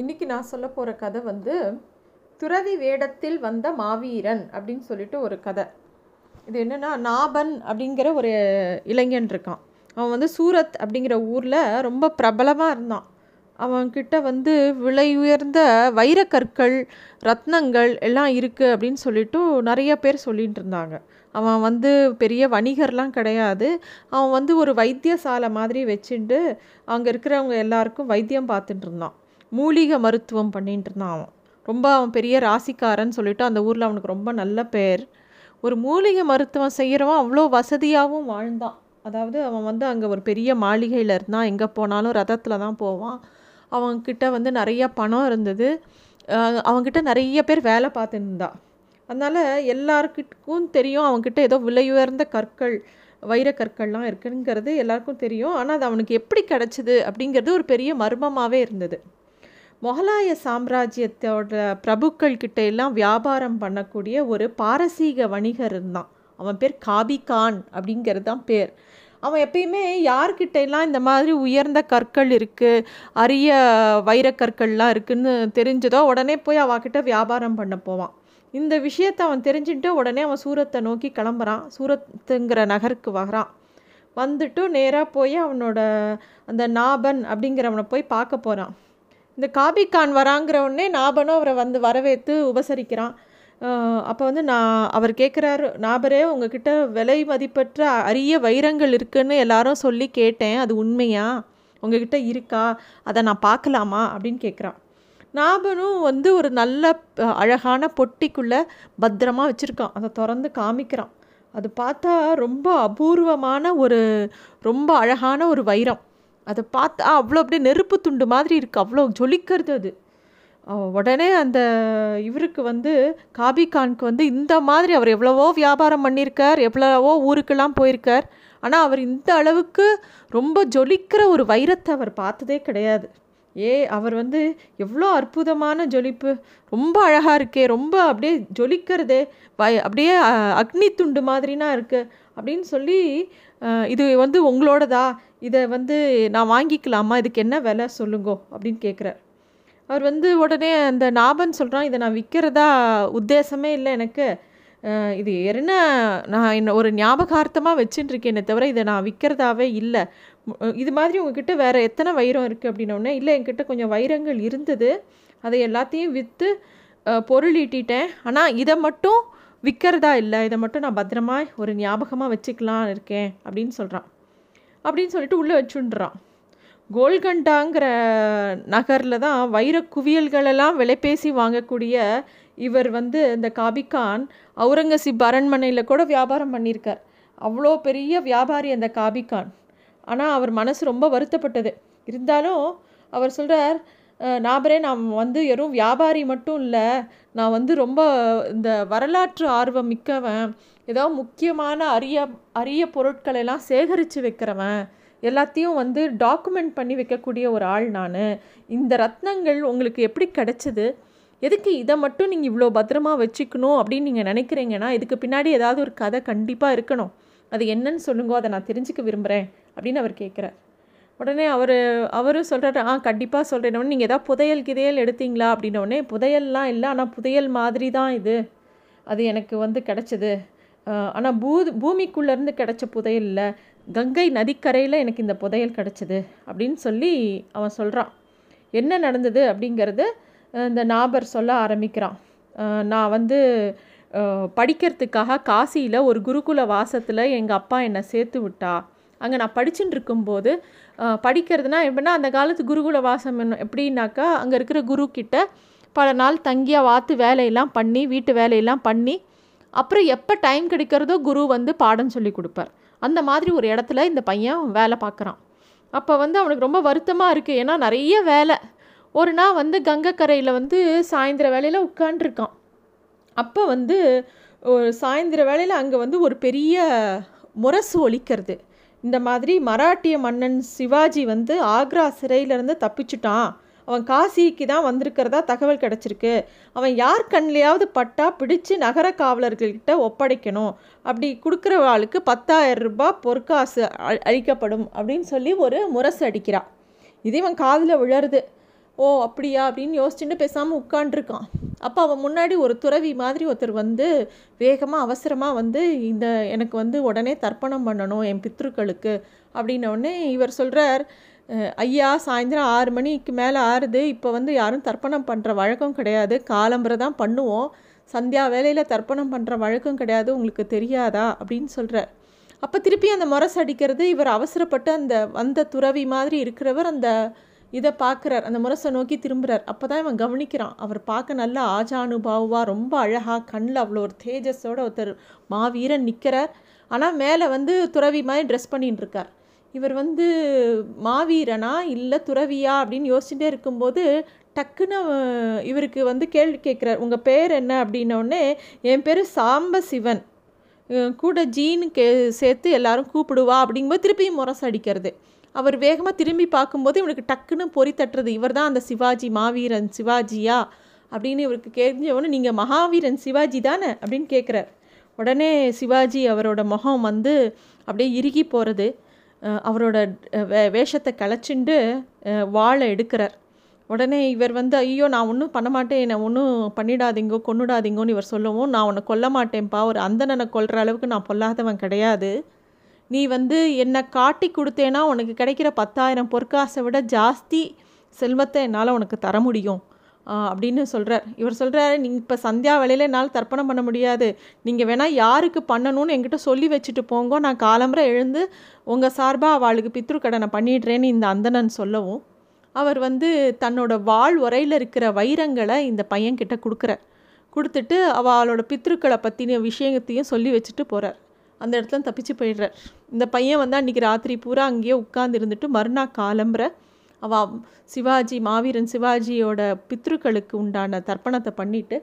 இன்றைக்கி நான் சொல்ல போகிற கதை வந்து துறவி வேடத்தில் வந்த மாவீரன் அப்படின்னு சொல்லிட்டு ஒரு கதை. இது என்னென்னா நாபன் அப்படிங்கிற ஒரு இளைஞன் இருக்கான். அவன் வந்து சூரத் அப்படிங்கிற ஊரில் ரொம்ப பிரபலமாக இருந்தான். அவன்கிட்ட வந்து விலை உயர்ந்த வைரக்கற்கள் ரத்னங்கள் எல்லாம் இருக்குது அப்படின்னு சொல்லிட்டு நிறைய பேர் சொல்லிகிட்டு இருந்தாங்க. அவன் வந்து பெரிய வணிகர்லாம் கிடையாது. அவன் வந்து ஒரு வைத்தியசாலை மாதிரி வச்சுட்டு அங்கே இருக்கிறவங்க எல்லாருக்கும் வைத்தியம் பார்த்துட்டு இருந்தான். மூலிகை மருத்துவம் பண்ணிட்டு இருந்தான் அவன். ரொம்ப அவன் பெரிய ராசிக்காரன் சொல்லிட்டு அந்த ஊரில் அவனுக்கு ரொம்ப நல்ல பேர். ஒரு மூலிகை மருத்துவம் செய்கிறவன் அவ்வளோ வசதியாகவும் வாழ்ந்தான். அதாவது அவன் வந்து அங்கே ஒரு பெரிய மாளிகையில் இருந்தான். எங்கே போனாலும் ரதத்தில் தான் போவான். அவன்கிட்ட வந்து நிறைய பணம் இருந்தது. அவன்கிட்ட நிறைய பேர் வேலை பார்த்துருந்தா. அதனால் எல்லாருக்கிட்டும் தெரியும் அவன்கிட்ட ஏதோ விலையுயர்ந்த கற்கள் வைரக்கற்கள்லாம் இருக்குங்கிறது எல்லாருக்கும் தெரியும். ஆனால் அது அவனுக்கு எப்படி கிடச்சிது அப்படிங்கிறது ஒரு பெரிய மர்மமாகவே இருந்தது. மொகலாய சாம்ராஜ்யத்தோட பிரபுக்கள் கிட்ட எல்லாம் வியாபாரம் பண்ணக்கூடிய ஒரு பாரசீக வணிகர் இருந்தான். அவன் பேர் காபி கான் அப்படிங்கிறது தான் பேர். அவன் எப்பயுமே யார்கிட்ட எல்லாம் இந்த மாதிரி உயர்ந்த கற்கள் இருக்குது அரிய வைரக்கற்கள்லாம் இருக்குதுன்னு தெரிஞ்சதோ உடனே போய் அவகிட்ட வியாபாரம் பண்ண போவான். இந்த விஷயத்தை அவன் தெரிஞ்சுட்டு உடனே அவன் சூரத்தை நோக்கி கிளம்புறான். சூரத்துங்கிற நகருக்கு வரான். வந்துட்டு நேராக போய் அவனோட அந்த நாபன் அப்படிங்கிறவனை போய் பார்க்க போகிறான் இந்த காபிகான் வராங்கிறவுடனே நாபனும் அவரை வந்து வரவேற்று உபசரிக்கிறான். அப்போ வந்து நான் அவர் கேட்குறாரு நாபரே உங்ககிட்ட விலை மதிப்பற்ற அரிய வைரங்கள் இருக்குன்னு எல்லாரும் சொல்லி கேட்டேன். அது உண்மையா? உங்ககிட்ட இருக்கா? அதை நான் பார்க்கலாமா? அப்படின்னு கேட்குறான் நாபனும் வந்து ஒரு நல்ல அழகான பொட்டிக்குள்ளே பத்திரமா வச்சுருக்கான். அதை திறந்து காமிக்கிறான். அது பார்த்தா ரொம்ப அபூர்வமான ஒரு ரொம்ப அழகான ஒரு வைரம். அதை பார்த்தா அவ்வளோ அப்படியே நெருப்பு துண்டு மாதிரி இருக்குது அவ்வளோ ஜொலிக்கிறது அது. உடனே அந்த இவருக்கு வந்து காபிகானுக்கு வந்து இந்த மாதிரி அவர் எவ்வளவோ வியாபாரம் பண்ணியிருக்கார் எவ்வளவோ ஊருக்கெல்லாம் போயிருக்கார். ஆனால் அவர் இந்த அளவுக்கு ரொம்ப ஜொலிக்கிற ஒரு வைரத்தை அவர் பார்த்ததே கிடையாது. ஏ அவர் வந்து எவ்வளோ அற்புதமான ஜொலிப்பு. ரொம்ப அழகாக இருக்கே ரொம்ப அப்படியே ஜொலிக்கிறதே வய அப்படியே அக்னி துண்டு மாதிரினா இருக்குது அப்படின்னு சொல்லி இது வந்து உங்களோடதா? இதை வந்து நான் வாங்கிக்கலாமா? இதுக்கு என்ன விலை சொல்லுங்கோ அப்படின்னு கேட்குறார் அவர் வந்து உடனே அந்த நாபன் சொல்கிறான் இதை நான் விற்கிறதா உத்தேசமே இல்லை எனக்கு. இது என்ன நான் என்ன ஒரு ஞாபகார்த்தமாக வச்சுட்டுருக்கேனே தவிர இதை நான் விற்கிறதாவே இல்லை. இது மாதிரி உங்ககிட்ட வேறு எத்தனை வைரம் இருக்குது அப்படின்னோடனே இல்லை என்கிட்ட கொஞ்சம் வைரங்கள் இருந்தது. அதை எல்லாத்தையும் விற்று பொருள் ஈட்டிட்டேன் ஆனால் இதை மட்டும் விற்கிறதா இல்லை. இதை மட்டும் நான் பத்திரமா ஒரு ஞாபகமாக வச்சுக்கலாம் இருக்கேன் அப்படின்னு சொல்கிறான் அப்படின்னு சொல்லிட்டு உள்ளே வச்சுன்றான். கோல்கண்டாங்கிற நகரில் தான் வைர குவியல்களெல்லாம் விலைபேசி வாங்கக்கூடிய இவர் வந்து இந்த காபிகான் அவுரங்கசீப் அரண்மனையில் கூட வியாபாரம் பண்ணியிருக்கார். அவ்வளோ பெரிய வியாபாரி அந்த காபிகான் ஆனால் அவர் மனசு ரொம்ப வருத்தப்பட்டது. இருந்தாலும் அவர் சொல்கிறார் நாபரே நான் வந்து வெறும் வியாபாரி மட்டும் இல்லை நான் வந்து ரொம்ப இந்த வரலாற்று ஆர்வம் மிக்கவன். ஏதோ முக்கியமான அரிய அரிய பொருட்களெல்லாம் சேகரித்து வைக்கிறவன். எல்லாத்தையும் வந்து டாக்குமெண்ட் பண்ணி வைக்கக்கூடிய ஒரு ஆள் நான். இந்த ரத்னங்கள் உங்களுக்கு எப்படி கிடச்சிது? எதுக்கு இதை மட்டும் நீங்கள் இவ்வளோ பத்திரமா வச்சுக்கணும் அப்படின்னு நீங்கள் நினைக்கிறீங்கன்னா இதுக்கு பின்னாடி ஏதாவது ஒரு கதை கண்டிப்பாக இருக்கணும். அது என்னன்னு சொல்லுங்கோ அதை நான் தெரிஞ்சுக்க விரும்புகிறேன் அப்படின்னு அவர் கேட்குறார். உடனே அவர் அவரும் சொல்கிறாரு ஆ கண்டிப்பாக சொல்கிறேன் நீங்கள் எதாவது புதையல் கிதையல் எடுத்தீங்களா? அப்படின்னோடனே புதையல்லாம் இல்லை. ஆனால் புதையல் மாதிரி தான் இது. அது எனக்கு வந்து கிடச்சிது. ஆனால் பூ பூமிக்குள்ளேருந்து கிடச்ச புதையல் இல்லை கங்கை நதிக்கரையில் எனக்கு இந்த புதையல் கிடச்சிது. அப்படின்னு சொல்லி அவன் சொல்கிறான் என்ன நடந்தது? அப்படிங்கிறது இந்த நாபர் சொல்ல ஆரம்பிக்கிறான். நான் வந்து படிக்கிறதுக்காக காசியில் ஒரு குருகுல வாசத்தில் எங்கள் அப்பா என்னை சேர்த்து விட்டா அங்கே நான் படிச்சுட்டு இருக்கும்போது படிக்கிறதுனா எப்படின்னா அந்த காலத்து குருகுல வாசம் எப்படின்னாக்கா அங்கே இருக்கிற குரு கிட்ட பல நாள் தங்கியாக வாத்து வேலையெல்லாம் பண்ணி வீட்டு வேலையெல்லாம் பண்ணி அப்புறம் எப்போ டைம் கிடைக்கிறதோ குரு வந்து பாடம் சொல்லி கொடுப்பார். அந்த மாதிரி ஒரு இடத்துல இந்த பையன் வேலை பார்க்குறான். அப்போ வந்து அவனுக்கு ரொம்ப வருத்தமாக இருக்குது ஏன்னா நிறைய வேலை. ஒரு நாள் வந்து கங்கக்கரையில் வந்து சாயந்தர வேலையில் உட்காண்ட்ருக்கான் அப்போ வந்து ஒரு சாயந்தர வேலையில் அங்கே வந்து ஒரு பெரிய முரசு ஒழிக்கிறது இந்த மாதிரி மராட்டிய மன்னன் சிவாஜி வந்து ஆக்ரா சிறையிலேருந்து தப்பிச்சுட்டான். அவன் காசிக்கு தான் வந்திருக்கிறதா தகவல் கிடச்சிருக்கு. அவன் யார் கண்லையாவது பட்டா பிடிச்சு நகர காவலர்கள்கிட்ட ஒப்படைக்கணும். அப்படி கொடுக்குற ஆளுக்கு பத்தாயிரம் ரூபாய் பொற்காசு அழிக்கப்படும் அப்படின்னு சொல்லி ஒரு முரசு அடிக்கிறான் இது இவன் காதில் விழருது. ஓ அப்படியா? அப்படின்னு யோசிச்சுட்டு பேசாமல் உட்காண்ட்ருக்கான் அப்போ அவன் முன்னாடி ஒரு துறவி மாதிரி ஒருத்தர் வந்து வேகமாக அவசரமாக வந்து இந்த எனக்கு வந்து உடனே தர்ப்பணம் பண்ணணும் என் பித்ருக்களுக்கு அப்படின்னோடனே இவர் சொல்கிறார் ஐயா சாயந்தரம் ஆறு மணிக்கு மேலே ஆறுது. இப்போ வந்து யாரும் தர்ப்பணம் பண்ணுற வழக்கம் கிடையாது. காலம்பரை தான் பண்ணுவோம். சந்தியா வேலையில் தர்ப்பணம் பண்ணுற வழக்கம் கிடையாது. உங்களுக்கு தெரியாதா? அப்படின்னு சொல்கிறார் அப்போ திருப்பி அந்த முரசு அடிக்கிறது இவர் அவசரப்பட்டு அந்த வந்த துறவி மாதிரி இருக்கிறவர் அந்த இதை பார்க்குறார். அந்த முரசை நோக்கி திரும்புகிறார் அப்போ தான் இவன் கவனிக்கிறான். அவர் பார்க்க நல்லா ஆஜானுபாவா ரொம்ப அழகாக கண்ணில் அவ்வளோ ஒரு தேஜஸோட ஒருத்தர் மாவீரன் நிற்கிறார் ஆனால் மேலே வந்து துறவி மாதிரி ட்ரெஸ் பண்ணின்னு இருக்கார். இவர் வந்து மாவீரனா இல்லை துறவியா அப்படின்னு யோசிச்சுட்டே இருக்கும்போது டக்குன்னு இவருக்கு வந்து கேள்வி கேட்குறார். உங்கள் பேர் என்ன? அப்படின்னோடனே என் பேர் சாம்ப சிவன் கூட ஜீனு கே சேர்த்து எல்லாரும் கூப்பிடுவா. அப்படிங்கும்போது திருப்பியும் முரசு அடிக்கிறது. அவர் வேகமாக திரும்பி பார்க்கும்போது இவனுக்கு டக்குன்னு பொறி தட்டுறது. இவர் தான் அந்த சிவாஜி மாவீரன் சிவாஜியா? அப்படின்னு இவருக்கு கேட்கவொன்னே நீங்கள் மகாவீரன் சிவாஜி தானே? அப்படின்னு கேட்குறார் உடனே சிவாஜி அவரோட முகம் வந்து அப்படியே இறுகி போகிறது அவரோட வே வேஷத்தை களைச்சிண்டு வாழை எடுக்கிறார். உடனே இவர் வந்து ஐயோ நான் ஒன்றும் பண்ண மாட்டேன். என்னை ஒன்றும் பண்ணிடாதீங்கோ கொண்டுடாதீங்கோன்னு இவர் சொல்லவும் நான் உன்னை கொல்ல மாட்டேன்ப்பா. ஒரு அந்தனனை கொல்கிற அளவுக்கு நான் பொல்லாதவன் கிடையாது. நீ வந்து என்னை காட்டி கொடுத்தேன்னா உனக்கு கிடைக்கிற பத்தாயிரம் பொற்காசை விட ஜாஸ்தி செல்வத்தை என்னால் உனக்கு தர முடியும். அப்படின்னு சொல்கிறார் இவர் சொல்கிறார் நீங்கள் இப்போ சந்தியா வேலையில் என்னால் தர்ப்பணம் பண்ண முடியாது. நீங்கள் வேணால் யாருக்கு பண்ணணும்னு என்கிட்ட சொல்லி வச்சுட்டு போங்கோ. நான் காலம்புரை எழுந்து உங்கள் சார்பாக அவளுக்கு பித்ரு கடனை பண்ணிடுறேன்னு இந்த அந்தணன் சொல்லவும் அவர் வந்து தன்னோட வாழ் உரையில் இருக்கிற வைரங்களை இந்த பையன்கிட்ட கொடுக்குறார். கொடுத்துட்டு அவளோட பித்ருக்களை பற்றின விஷயத்தையும் சொல்லி வச்சுட்டு போகிறார் அந்த இடத்துல தப்பிச்சு போயிடுறார். இந்த பையன் வந்து அன்றைக்கி ராத்திரி பூரா அங்கேயே உட்கார்ந்து இருந்துட்டு மறுநாள் காலம்புற அவள் சிவாஜி மாவீரன் சிவாஜியோட பித்ருக்களுக்கு உண்டான தர்ப்பணத்தை பண்ணிவிட்டு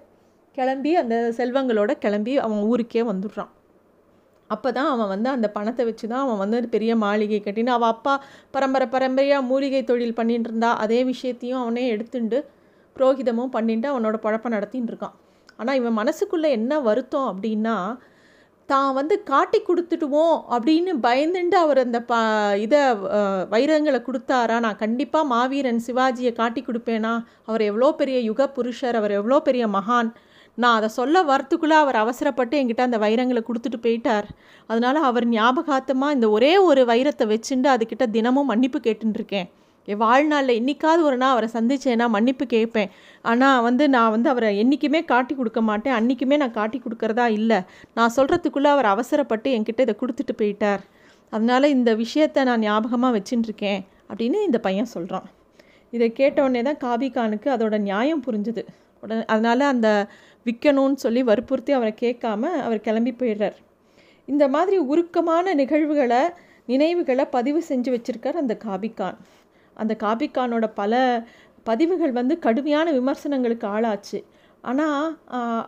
கிளம்பி அந்த செல்வங்களோட கிளம்பி அவன் ஊருக்கே வந்துடுறான். அப்போ தான் அவன் வந்து அந்த பணத்தை வச்சு தான் அவன் வந்து பெரிய மாளிகை கட்டின்னு அவள் அப்பா பரம்பரை பரம்பரையாக மூலிகை தொழில் பண்ணிட்டு இருந்தா அதே விஷயத்தையும் அவனே எடுத்துண்டு புரோகிதமும் பண்ணிட்டு அவனோட பழப்பம் நடத்தின்னு இருக்கான். ஆனால் இவன் மனசுக்குள்ளே என்ன வருத்தம் அப்படின்னா தான் வந்து காட்டி கொடுத்துடுவோம் அப்படின்னு பயந்துட்டு அவர் அந்த ப இதை வைரங்களை கொடுத்தாரா? நான் கண்டிப்பாக மாவீரன் சிவாஜியை காட்டி கொடுப்பேனா? அவர் எவ்வளோ பெரிய யுக புருஷர் அவர் எவ்வளோ பெரிய மகான். நான் அதை சொல்ல வரத்துக்குள்ளே அவர் அவசரப்பட்டு என்கிட்ட அந்த வைரங்களை கொடுத்துட்டு போயிட்டார். அதனால் அவர் ஞாபகார்த்தமாக இந்த ஒரே ஒரு வைரத்தை வச்சுட்டு அதுக்கிட்ட தினமும் மன்னிப்பு கேட்டுருக்கேன் என் வாழ்நாளில் என்றைக்காவது ஒரு நாள் அவரை சந்திச்சேன்னா மன்னிப்பு கேட்பேன். ஆனால் வந்து நான் வந்து அவரை என்றைக்குமே காட்டி கொடுக்க மாட்டேன். அன்றைக்குமே நான் காட்டி கொடுக்கறதா இல்லை. நான் சொல்கிறதுக்குள்ளே அவர் அவசரப்பட்டு என்கிட்ட இதை கொடுத்துட்டு போயிட்டார். அதனால் இந்த விஷயத்தை நான் ஞாபகமாக வச்சுட்டுருக்கேன் அப்படின்னு இந்த பையன் சொல்கிறான் இதை கேட்டவுடனே தான் காபிகானுக்கு அதோட நியாயம் புரிஞ்சுது. உடனே அதனால் அந்த விற்கணும்னு சொல்லி வற்புறுத்தி அவரை கேட்காம அவர் கிளம்பி போயிடுறார். இந்த மாதிரி உருக்கமான நிகழ்வுகளை நினைவுகளை பதிவு செஞ்சு வச்சுருக்கார் அந்த காபிகான் அந்த காபிக்கானோட பல பதிவுகள் வந்து கடுமையான விமர்சனங்களுக்கு ஆளாச்சு. ஆனால்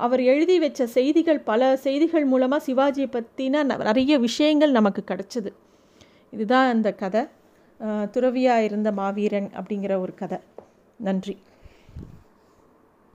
அவர் எழுதி வச்ச செய்திகள் பல செய்திகள் மூலமாக சிவாஜியை பற்றின நிறைய விஷயங்கள் நமக்கு கிடச்சிது. இதுதான் அந்த கதை. துறவியாக இருந்த மாவீரன் அப்படிங்கிற ஒரு கதை. நன்றி.